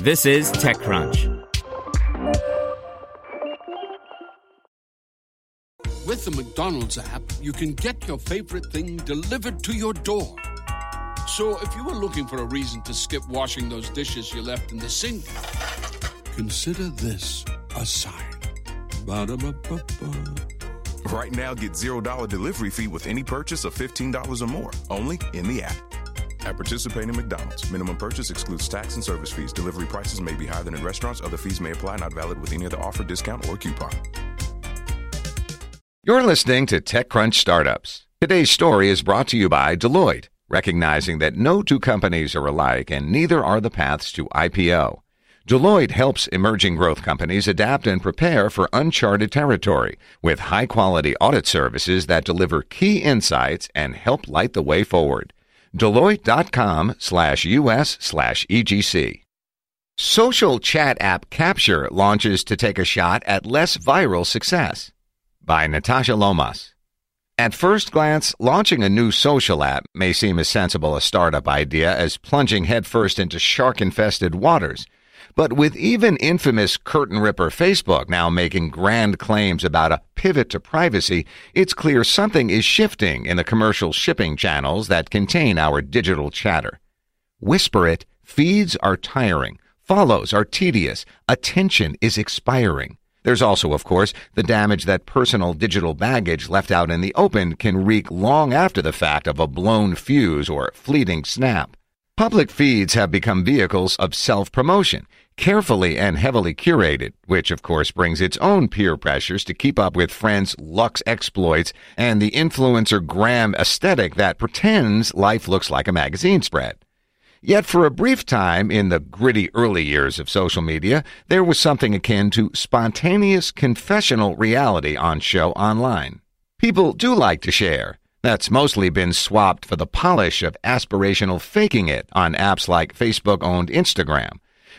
This is TechCrunch. With the McDonald's app, you can get your favorite thing delivered to your door. So if you were looking for a reason to skip washing those dishes you left in the sink, consider this a sign. Ba-da-ba-ba-ba. Right now, get $0 delivery fee with any purchase of $15 or more, only in the app. At participating McDonald's, minimum purchase excludes tax and service fees. Delivery prices may be higher than in restaurants. Other fees may apply, not valid with any other offer, discount, or coupon. You're listening to TechCrunch Startups. Today's story is brought to you by Deloitte, recognizing that no two companies are alike and neither are the paths to IPO. Deloitte helps emerging growth companies adapt and prepare for uncharted territory with high quality audit services that deliver key insights and help light the way forward. Deloitte.com slash US slash EGC. Social chat app Capture launches to take a shot at less viral success by Natasha Lomas. At first glance, launching a new social app may seem as sensible a startup idea as plunging headfirst into shark infested waters. But with even infamous curtain ripper Facebook now making grand claims about a pivot to privacy, it's clear something is shifting in the commercial shipping channels that contain our digital chatter. Whisper it, feeds are tiring, follows are tedious, attention is expiring. There's also, of course, the damage that personal digital baggage left out in the open can wreak long after the fact of a blown fuse or fleeting snap. Public feeds have become vehicles of self-promotion, carefully and heavily curated, which of course brings its own peer pressures to keep up with friends' Lux exploits and the influencer gram aesthetic that pretends life looks like a magazine spread. Yet for a brief time in the gritty early years of social media, there was something akin to spontaneous confessional reality on show online. People do like to share. That's mostly been swapped for the polish of aspirational faking it on apps like Facebook owned Instagram.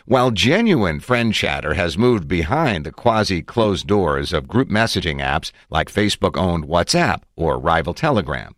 While genuine friend chatter has moved behind the quasi closed doors of group messaging apps like Facebook owned WhatsApp or rival Telegram.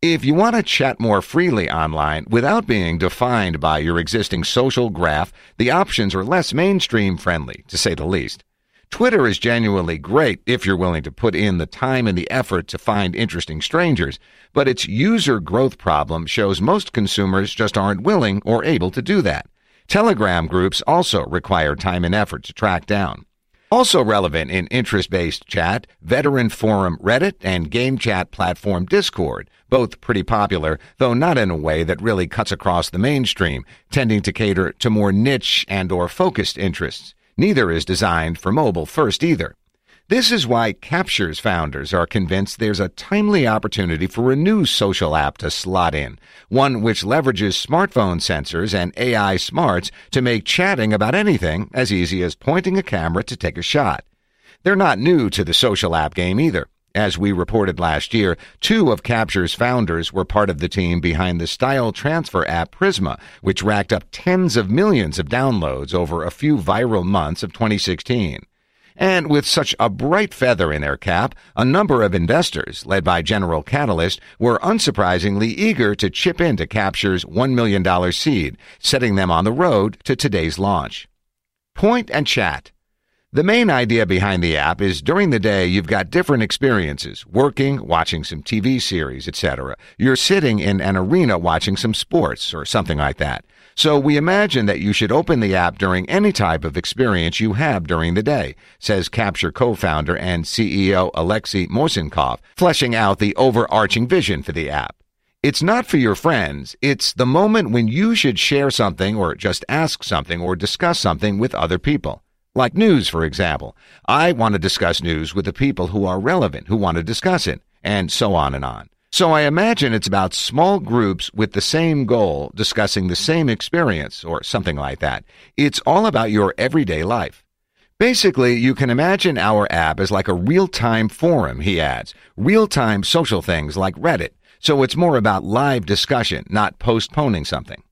If you want to chat more freely online without being defined by your existing social graph, the options are less mainstream friendly, to say the least. Twitter is genuinely great if you're willing to put in the time and the effort to find interesting strangers, but its user growth problem shows most consumers just aren't willing or able to do that. Telegram groups also require time and effort to track down. Also relevant in interest-based chat, veteran forum Reddit and game chat platform Discord, both pretty popular, though not in a way that really cuts across the mainstream, tending to cater to more niche and or focused interests. Neither is designed for mobile first either. This is why Capture's founders are convinced there's a timely opportunity for a new social app to slot in, one which leverages smartphone sensors and AI smarts to make chatting about anything as easy as pointing a camera to take a shot. They're not new to the social app game either. As we reported last year, two of Capture's founders were part of the team behind the style transfer app Prisma, which racked up tens of millions of downloads over a few viral months of 2016. And with such a bright feather in their cap, a number of investors, led by General Catalyst, were unsurprisingly eager to chip in to Capture's $1 million seed, setting them on the road to today's launch. Point and chat. The main idea behind the app is during the day you've got different experiences, working, watching some TV series, etc. You're sitting in an arena watching some sports or something like that. So we imagine that you should open the app during any type of experience you have during the day, says Capture co-founder and CEO Alexei Moiseenkov, fleshing out the overarching vision for the app. It's not for your friends. It's the moment when you should share something or just ask something or discuss something with other people. Like news, for example. I want to discuss news with the people who are relevant, who want to discuss it, and so on and on. So I imagine it's about small groups with the same goal discussing the same experience or something like that. It's all about your everyday life. Basically, you can imagine our app as like a real-time forum, he adds. Real-time social things like Reddit. So it's more about live discussion, not postponing something.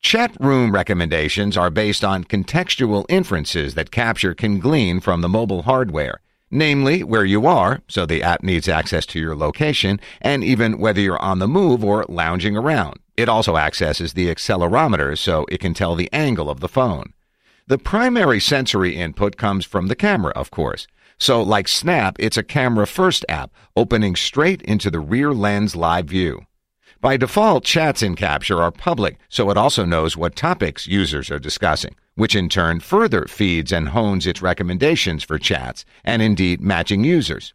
Chat room recommendations are based on contextual inferences that Capture can glean from the mobile hardware. Namely where you are, so the app needs access to your location, and even whether you're on the move or lounging around. It also accesses the accelerometer so it can tell the angle of the phone. The primary sensory input comes from the camera, of course. So, like Snap, it's a camera first app, opening straight into the rear lens live view. By default, chats in Capture are public, so it also knows what topics users are discussing, which in turn further feeds and hones its recommendations for chats and indeed matching users.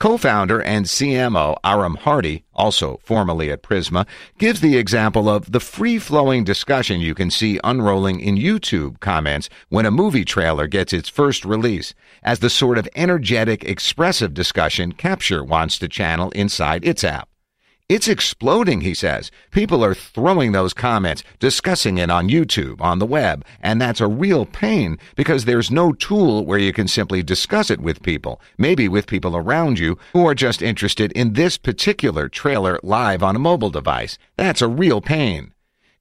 Co-founder and CMO Aram Hardy, also formerly at Prisma, gives the example of the free-flowing discussion you can see unrolling in YouTube comments when a movie trailer gets its first release, as the sort of energetic, expressive discussion Capture wants to channel inside its app. It's exploding, he says. People are throwing those comments, discussing it on YouTube, on the web, and that's a real pain because there's no tool where you can simply discuss it with people, maybe with people around you who are just interested in this particular trailer live on a mobile device. That's a real pain.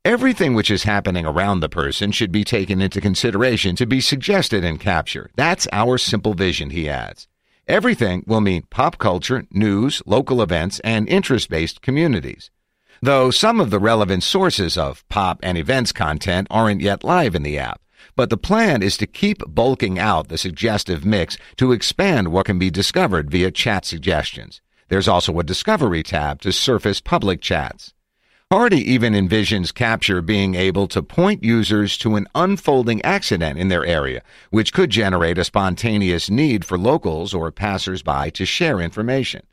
Everything which is happening around the person should be taken into consideration to be suggested in capture. That's our simple vision, he adds. Everything will mean pop culture, news, local events, and interest based communities. Though some of the relevant sources of pop and events content aren't yet live in the app. But the plan is to keep bulking out the suggestive mix to expand what can be discovered via chat suggestions. There's also a discovery tab to surface public chats. Hardy even envisions Capture being able to point users to an unfolding accident in their area, which could generate a spontaneous need for locals or passersby to share information.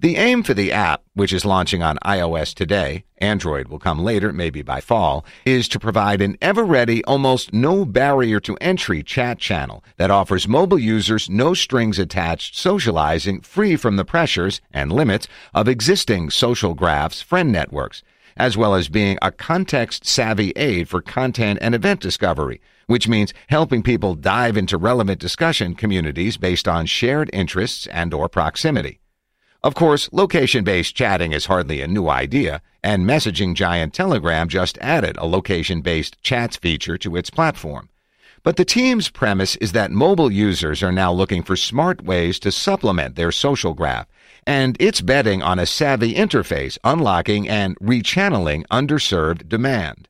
The aim for the app, which is launching on iOS today, Android will come later, maybe by fall, is to provide an ever ready, almost no barrier to entry chat channel that offers mobile users no strings attached socializing free from the pressures and limits of existing social graphs friend networks as well as being a context savvy aid for content and event discovery, which means helping people dive into relevant discussion communities based on shared interests and or proximity. Of course, location-based chatting is hardly a new idea, and messaging giant Telegram just added a location-based chats feature to its platform. But the team's premise is that mobile users are now looking for smart ways to supplement their social graph, and it's betting on a savvy interface unlocking and rechanneling underserved demand.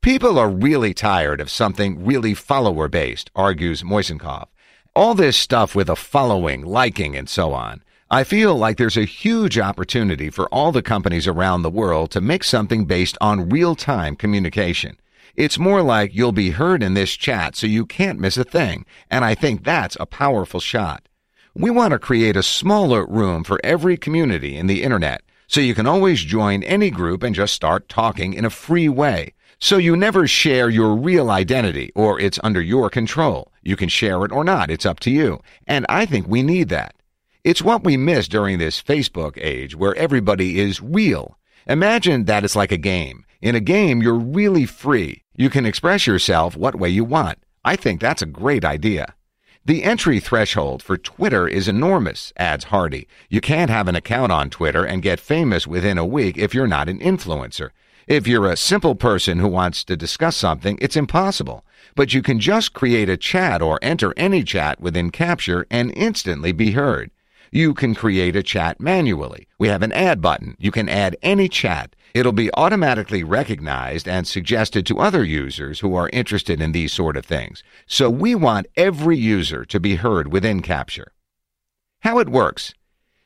People are really tired of something really follower based, argues Moiseenkov. All this stuff with a following, liking, and so on. I feel like there's a huge opportunity for all the companies around the world to make something based on real time communication. It's more like you'll be heard in this chat so you can't miss a thing. And I think that's a powerful shot. We want to create a smaller room for every community in the internet so you can always join any group and just start talking in a free way. So you never share your real identity or it's under your control. You can share it or not. It's up to you. And I think we need that. It's what we miss during this Facebook age where everybody is real. Imagine that it's like a game. In a game, you're really free. You can express yourself what way you want. I think that's a great idea. The entry threshold for Twitter is enormous, adds Hardy. You can't have an account on Twitter and get famous within a week if you're not an influencer. If you're a simple person who wants to discuss something, it's impossible. But you can just create a chat or enter any chat within Capture and instantly be heard. You can create a chat manually. We have an add button. You can add any chat. It'll be automatically recognized and suggested to other users who are interested in these sort of things. So we want every user to be heard within Capture. How it works.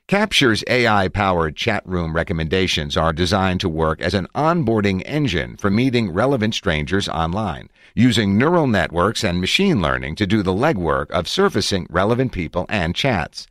Capture's AI powered chat room recommendations are designed to work as an onboarding engine for meeting relevant strangers online, using neural networks and machine learning to do the legwork of surfacing relevant people and chats.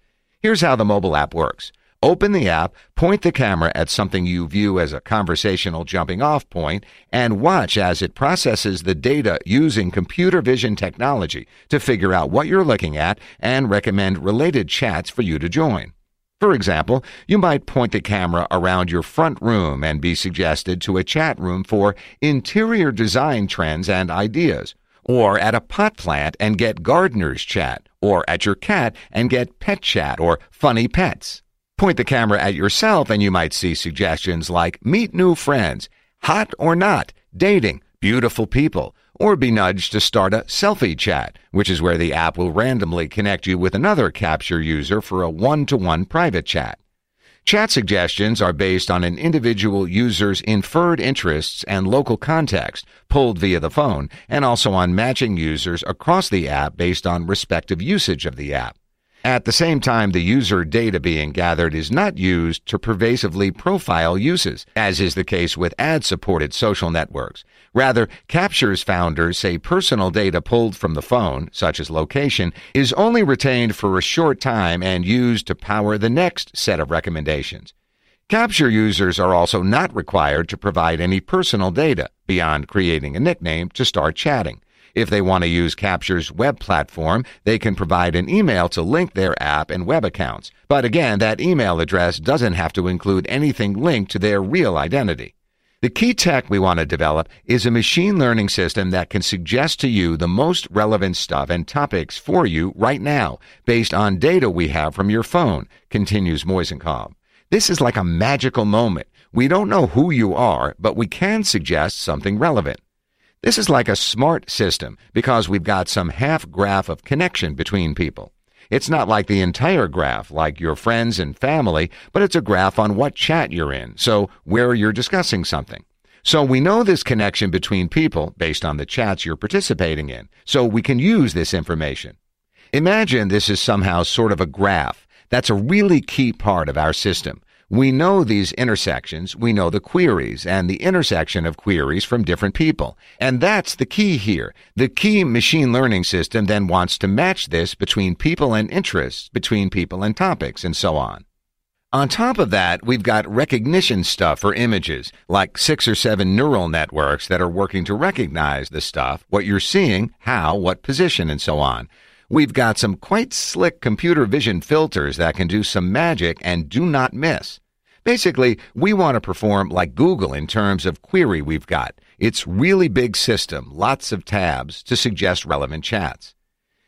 Here's how the mobile app works. Open the app, point the camera at something you view as a conversational jumping off point, and watch as it processes the data using computer vision technology to figure out what you're looking at and recommend related chats for you to join. For example, you might point the camera around your front room and be suggested to a chat room for interior design trends and ideas, or at a pot plant and get gardener's chat, or at your cat and get pet chat or funny pets. Point the camera at yourself and you might see suggestions like meet new friends, hot or not, dating, beautiful people, or be nudged to start a selfie chat, which is where the app will randomly connect you with another Capture user for a one-to-one private chat. Chat suggestions are based on an individual user's inferred interests and local context pulled via the phone, and also on matching users across the app based on respective usage of the app. At the same time, the user data being gathered is not used to pervasively profile uses, as is the case with ad-supported social networks. Rather, Capture's founders say personal data pulled from the phone, such as location, is only retained for a short time and used to power the next set of recommendations. Capture users are also not required to provide any personal data beyond creating a nickname to start chatting. If they want to use Capture's web platform, they can provide an email to link their app and web accounts. But again, that email address doesn't have to include anything linked to their real identity. The key tech we want to develop is a machine learning system that can suggest to you the most relevant stuff and topics for you right now, based on data we have from your phone, continues Moiseenkov. This is like a magical moment. We don't know who you are, but we can suggest something relevant. This is like a smart system because we've got some half graph of connection between people. It's not like the entire graph, like your friends and family, but it's a graph on what chat you're in, so where you're discussing something. So we know this connection between people based on the chats you're participating in, so we can use this information. Imagine this is somehow sort of a graph. That's a really key part of our system. We know these intersections, we know the queries and the intersection of queries from different people. And that's the key here. The key machine learning system then wants to match this between people and interests, between people and topics, and so on. On top of that, we've got recognition stuff for images, like six or seven neural networks that are working to recognize the stuff, what you're seeing, how, what position, and so on. We've got some quite slick computer vision filters that can do some magic and do not miss. Basically, we want to perform like Google in terms of query we've got. It's really big system, lots of tabs to suggest relevant chats.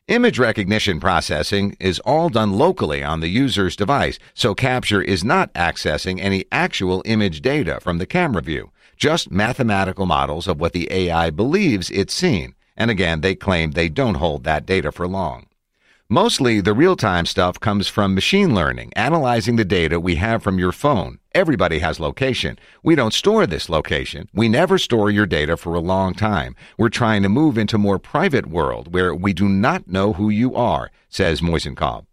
Image recognition processing is all done locally on the user's device, so Capture is not accessing any actual image data from the camera view, just mathematical models of what the AI believes it's seen. And again, they claim they don't hold that data for long. Mostly the real time stuff comes from machine learning, analyzing the data we have from your phone. Everybody has location. We don't store this location. We never store your data for a long time. We're trying to move into more private world where we do not know who you are, says Moiseenkov.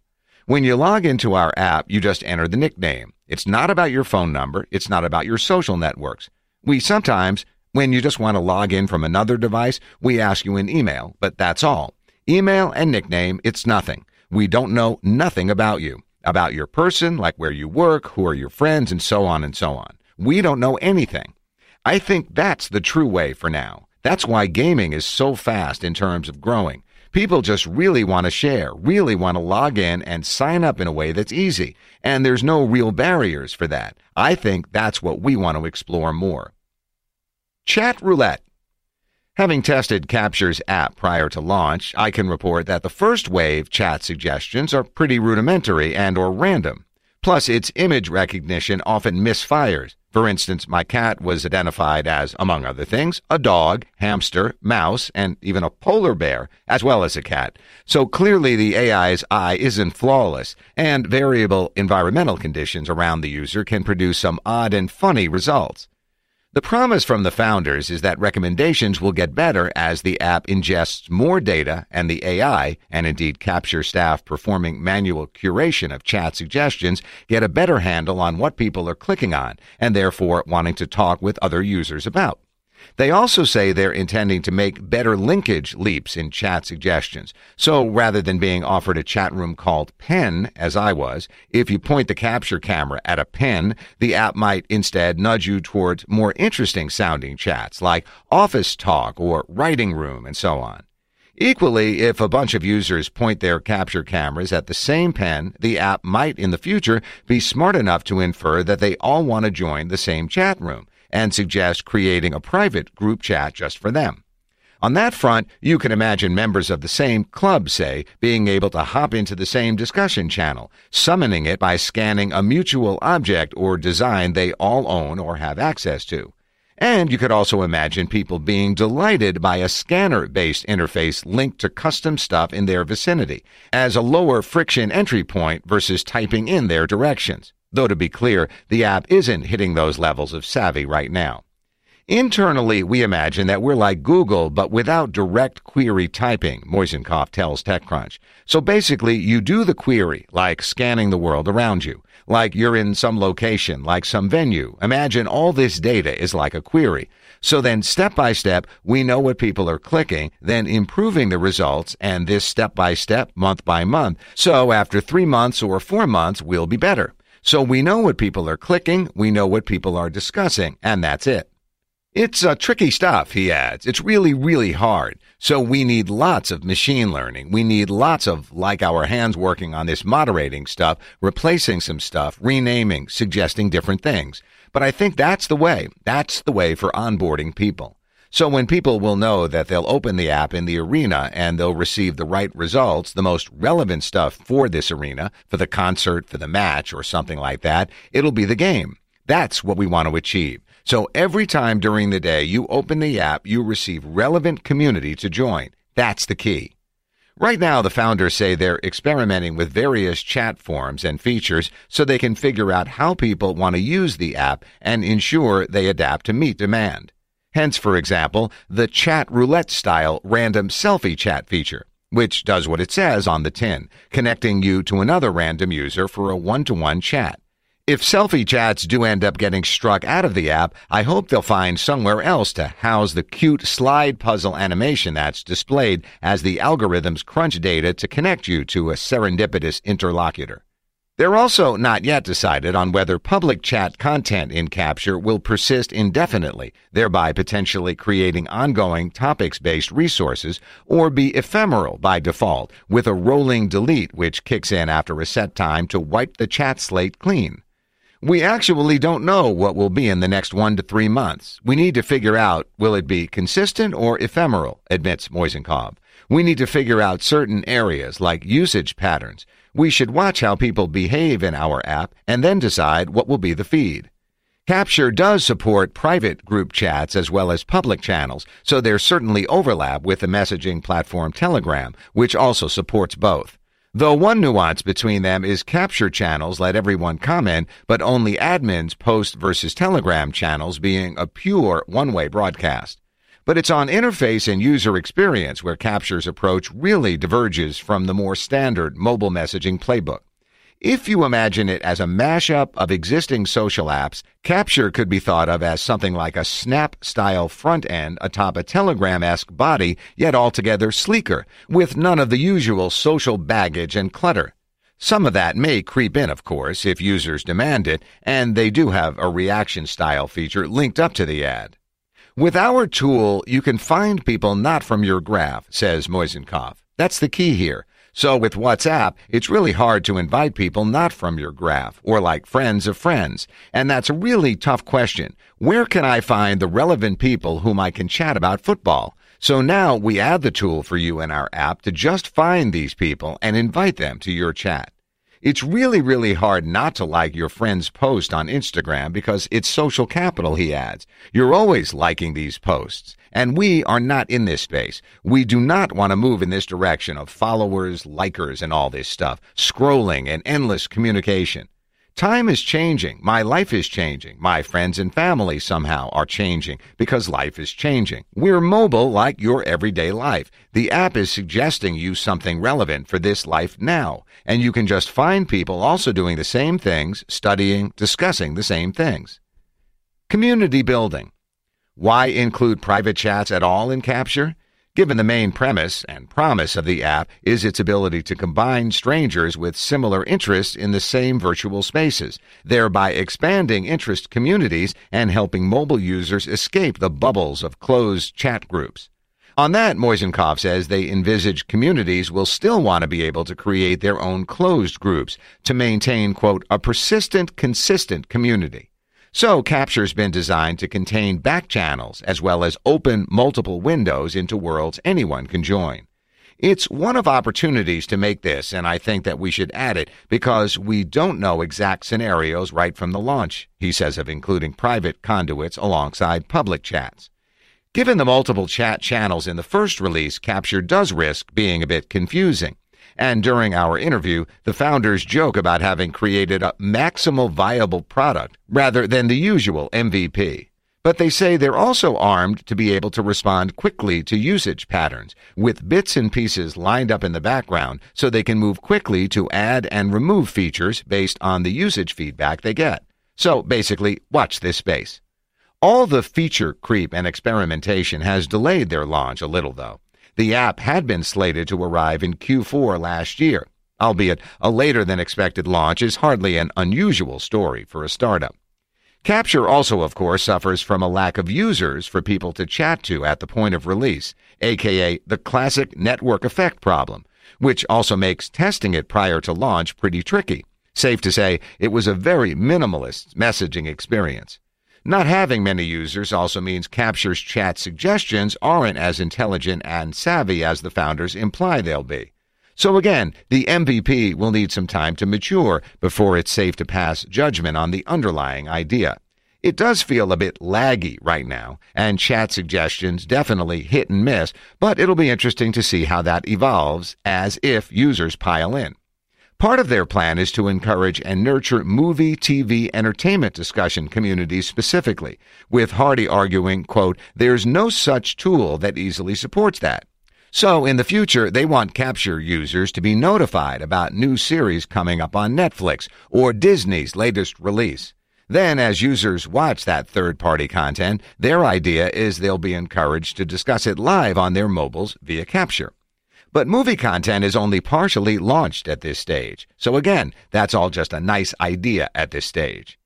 When you log into our app, you just enter the nickname. It's not about your phone number. It's not about your social networks. We sometimes when you just want to log in from another device, we ask you an email, but that's all. Email and nickname, it's nothing. We don't know nothing about you, about your person, like where you work, who are your friends, and so on and so on. We don't know anything. I think that's the true way for now. That's why gaming is so fast in terms of growing. People just really want to share, really want to log in and sign up in a way that's easy. And there's no real barriers for that. I think that's what we want to explore more. Chat Roulette. Having tested Capture's app prior to launch, I can report that the first wave chat suggestions are pretty rudimentary and or random. Plus, its image recognition often misfires. For instance, my cat was identified as, among other things, a dog, hamster, mouse, and even a polar bear, as well as a cat. So clearly the AI's eye isn't flawless, and variable environmental conditions around the user can produce some odd and funny results. The promise from the founders is that recommendations will get better as the app ingests more data and the AI, and indeed capture staff performing manual curation of chat suggestions, get a better handle on what people are clicking on and therefore wanting to talk with other users about. They also say they're intending to make better linkage leaps in chat suggestions. So rather than being offered a chat room called Pen, as I was, if you point the capture camera at a pen, the app might instead nudge you towards more interesting sounding chats like Office Talk or Writing Room and so on. Equally, if a bunch of users point their capture cameras at the same pen, the app might in the future be smart enough to infer that they all want to join the same chat room and suggest creating a private group chat just for them. On that front, you can imagine members of the same club, say, being able to hop into the same discussion channel, summoning it by scanning a mutual object or design they all own or have access to. And you could also imagine people being delighted by a scanner based interface linked to custom stuff in their vicinity as a lower friction entry point versus typing in their directions. Though to be clear, the app isn't hitting those levels of savvy right now. Internally, we imagine that we're like Google, but without direct query typing, Moiseenkov tells TechCrunch. So basically, you do the query, like scanning the world around you, like you're in some location, like some venue. Imagine all this data is like a query. So then, step by step, we know what people are clicking, then improving the results, and this step by step, month by month. So after three months or four months, we'll be better. So we know what people are clicking, we know what people are discussing, and that's it. It's uh, tricky stuff, he adds. It's really, really hard. So we need lots of machine learning. We need lots of, like our hands working on this moderating stuff, replacing some stuff, renaming, suggesting different things. But I think that's the way. That's the way for onboarding people. So when people will know that they'll open the app in the arena and they'll receive the right results, the most relevant stuff for this arena, for the concert, for the match, or something like that, it'll be the game. That's what we want to achieve. So every time during the day you open the app, you receive relevant community to join. That's the key. Right now, the founders say they're experimenting with various chat forms and features so they can figure out how people want to use the app and ensure they adapt to meet demand. Hence, for example, the chat roulette style random selfie chat feature, which does what it says on the tin, connecting you to another random user for a one to one chat. If selfie chats do end up getting struck out of the app, I hope they'll find somewhere else to house the cute slide puzzle animation that's displayed as the algorithms crunch data to connect you to a serendipitous interlocutor. They're also not yet decided on whether public chat content in Capture will persist indefinitely, thereby potentially creating ongoing topics based resources, or be ephemeral by default, with a rolling delete which kicks in after a set time to wipe the chat slate clean. We actually don't know what will be in the next one to three months. We need to figure out will it be consistent or ephemeral, admits Moiseenkov. We need to figure out certain areas like usage patterns. We should watch how people behave in our app and then decide what will be the feed. Capture does support private group chats as well as public channels, so there's certainly overlap with the messaging platform Telegram, which also supports both. Though one nuance between them is capture channels let everyone comment, but only admins post versus Telegram channels being a pure one-way broadcast. But it's on interface and user experience where Capture's approach really diverges from the more standard mobile messaging playbook. If you imagine it as a mashup of existing social apps, Capture could be thought of as something like a Snap style front end atop a Telegram esque body, yet altogether sleeker, with none of the usual social baggage and clutter. Some of that may creep in, of course, if users demand it, and they do have a reaction style feature linked up to the ad. With our tool, you can find people not from your graph, says Moiseenkov. That's the key here. So with WhatsApp, it's really hard to invite people not from your graph or like friends of friends. And that's a really tough question. Where can I find the relevant people whom I can chat about football? So now we add the tool for you in our app to just find these people and invite them to your chat. It's really, really hard not to like your friend's post on Instagram because it's social capital, he adds. You're always liking these posts. And we are not in this space. We do not want to move in this direction of followers, likers, and all this stuff, scrolling and endless communication. Time is changing. My life is changing. My friends and family somehow are changing because life is changing. We're mobile like your everyday life. The app is suggesting you something relevant for this life now. And you can just find people also doing the same things, studying, discussing the same things. Community building. Why include private chats at all in Capture? Given the main premise and promise of the app is its ability to combine strangers with similar interests in the same virtual spaces, thereby expanding interest communities and helping mobile users escape the bubbles of closed chat groups. On that, Moiseenkov says they envisage communities will still want to be able to create their own closed groups to maintain, quote, a persistent, consistent community. So Capture's been designed to contain back channels as well as open multiple windows into worlds anyone can join. It's one of opportunities to make this, and I think that we should add it because we don't know exact scenarios right from the launch, he says of including private conduits alongside public chats. Given the multiple chat channels in the first release, Capture does risk being a bit confusing. And during our interview, the founders joke about having created a maximal viable product rather than the usual MVP. But they say they're also armed to be able to respond quickly to usage patterns, with bits and pieces lined up in the background so they can move quickly to add and remove features based on the usage feedback they get. So basically, watch this space. All the feature creep and experimentation has delayed their launch a little, though. The app had been slated to arrive in Q4 last year, albeit a later than expected launch is hardly an unusual story for a startup. Capture also, of course, suffers from a lack of users for people to chat to at the point of release, aka the classic network effect problem, which also makes testing it prior to launch pretty tricky. Safe to say, it was a very minimalist messaging experience. Not having many users also means Capture's chat suggestions aren't as intelligent and savvy as the founders imply they'll be. So again, the MVP will need some time to mature before it's safe to pass judgment on the underlying idea. It does feel a bit laggy right now, and chat suggestions definitely hit and miss, but it'll be interesting to see how that evolves as if users pile in. Part of their plan is to encourage and nurture movie, TV, entertainment discussion communities specifically, with Hardy arguing, quote, there's no such tool that easily supports that. So in the future, they want Capture users to be notified about new series coming up on Netflix or Disney's latest release. Then, as users watch that third party content, their idea is they'll be encouraged to discuss it live on their mobiles via Capture. But movie content is only partially launched at this stage. So again, that's all just a nice idea at this stage.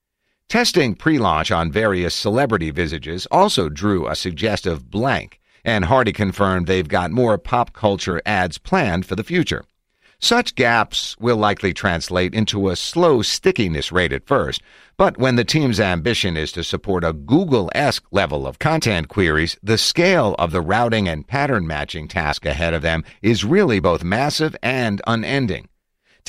Testing pre-launch on various celebrity visages also drew a suggestive blank, and Hardy confirmed they've got more pop culture ads planned for the future. Such gaps will likely translate into a slow stickiness rate at first, but when the team's ambition is to support a Google-esque level of content queries, the scale of the routing and pattern matching task ahead of them is really both massive and unending.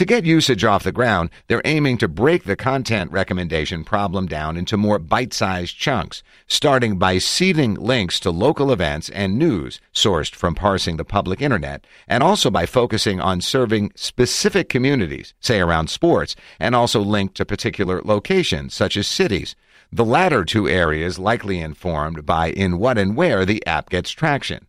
To get usage off the ground, they're aiming to break the content recommendation problem down into more bite-sized chunks, starting by seeding links to local events and news sourced from parsing the public internet, and also by focusing on serving specific communities, say around sports, and also linked to particular locations, such as cities. The latter two areas likely informed by in what and where the app gets traction.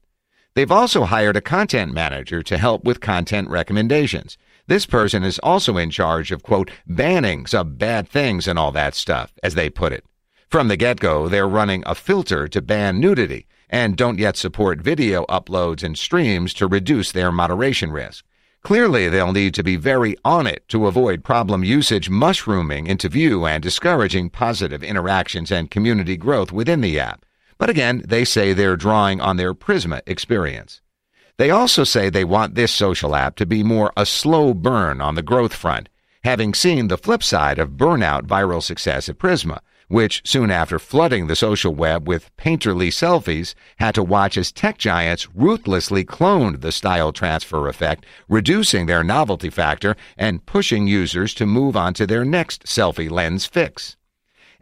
They've also hired a content manager to help with content recommendations. This person is also in charge of, quote, banning some bad things and all that stuff, as they put it. From the get go, they're running a filter to ban nudity and don't yet support video uploads and streams to reduce their moderation risk. Clearly, they'll need to be very on it to avoid problem usage mushrooming into view and discouraging positive interactions and community growth within the app. But again, they say they're drawing on their Prisma experience. They also say they want this social app to be more a slow burn on the growth front, having seen the flip side of burnout viral success at Prisma, which soon after flooding the social web with painterly selfies had to watch as tech giants ruthlessly cloned the style transfer effect, reducing their novelty factor and pushing users to move on to their next selfie lens fix.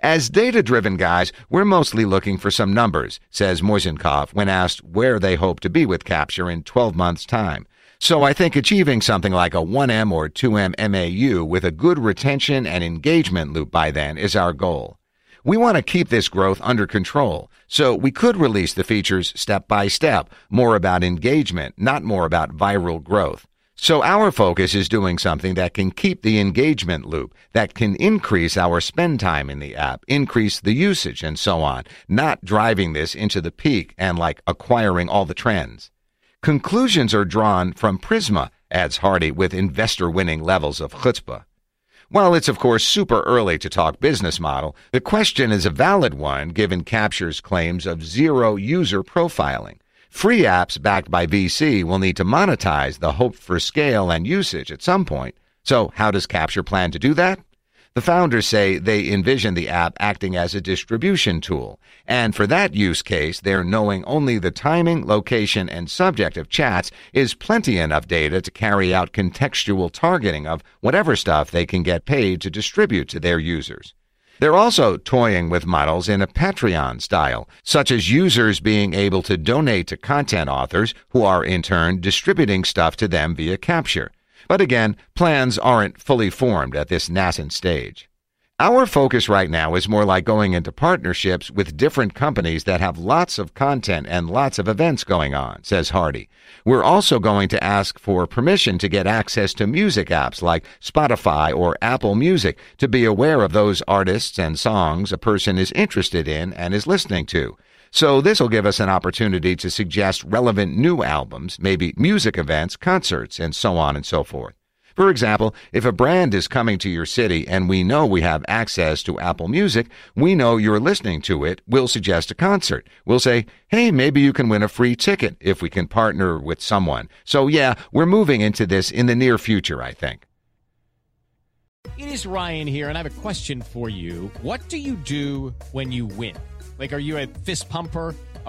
As data driven guys, we're mostly looking for some numbers, says Moiseenkov when asked where they hope to be with Capture in 12 months' time. So I think achieving something like a 1M or 2M MAU with a good retention and engagement loop by then is our goal. We want to keep this growth under control, so we could release the features step by step, more about engagement, not more about viral growth. So our focus is doing something that can keep the engagement loop, that can increase our spend time in the app, increase the usage and so on, not driving this into the peak and like acquiring all the trends. Conclusions are drawn from Prisma, adds Hardy with investor winning levels of chutzpah. While it's of course super early to talk business model, the question is a valid one given Capture's claims of zero user profiling. Free apps backed by VC will need to monetize the hope for scale and usage at some point. So, how does Capture plan to do that? The founders say they envision the app acting as a distribution tool. And for that use case, they're knowing only the timing, location, and subject of chats is plenty enough data to carry out contextual targeting of whatever stuff they can get paid to distribute to their users. They're also toying with models in a Patreon style, such as users being able to donate to content authors who are in turn distributing stuff to them via Capture. But again, plans aren't fully formed at this nascent stage. Our focus right now is more like going into partnerships with different companies that have lots of content and lots of events going on, says Hardy. We're also going to ask for permission to get access to music apps like Spotify or Apple Music to be aware of those artists and songs a person is interested in and is listening to. So this will give us an opportunity to suggest relevant new albums, maybe music events, concerts, and so on and so forth. For example, if a brand is coming to your city and we know we have access to Apple Music, we know you're listening to it, we'll suggest a concert. We'll say, hey, maybe you can win a free ticket if we can partner with someone. So yeah, we're moving into this in the near future, I think. It is Ryan here, and I have a question for you. What do you do when you win? Like, are you a fist pumper?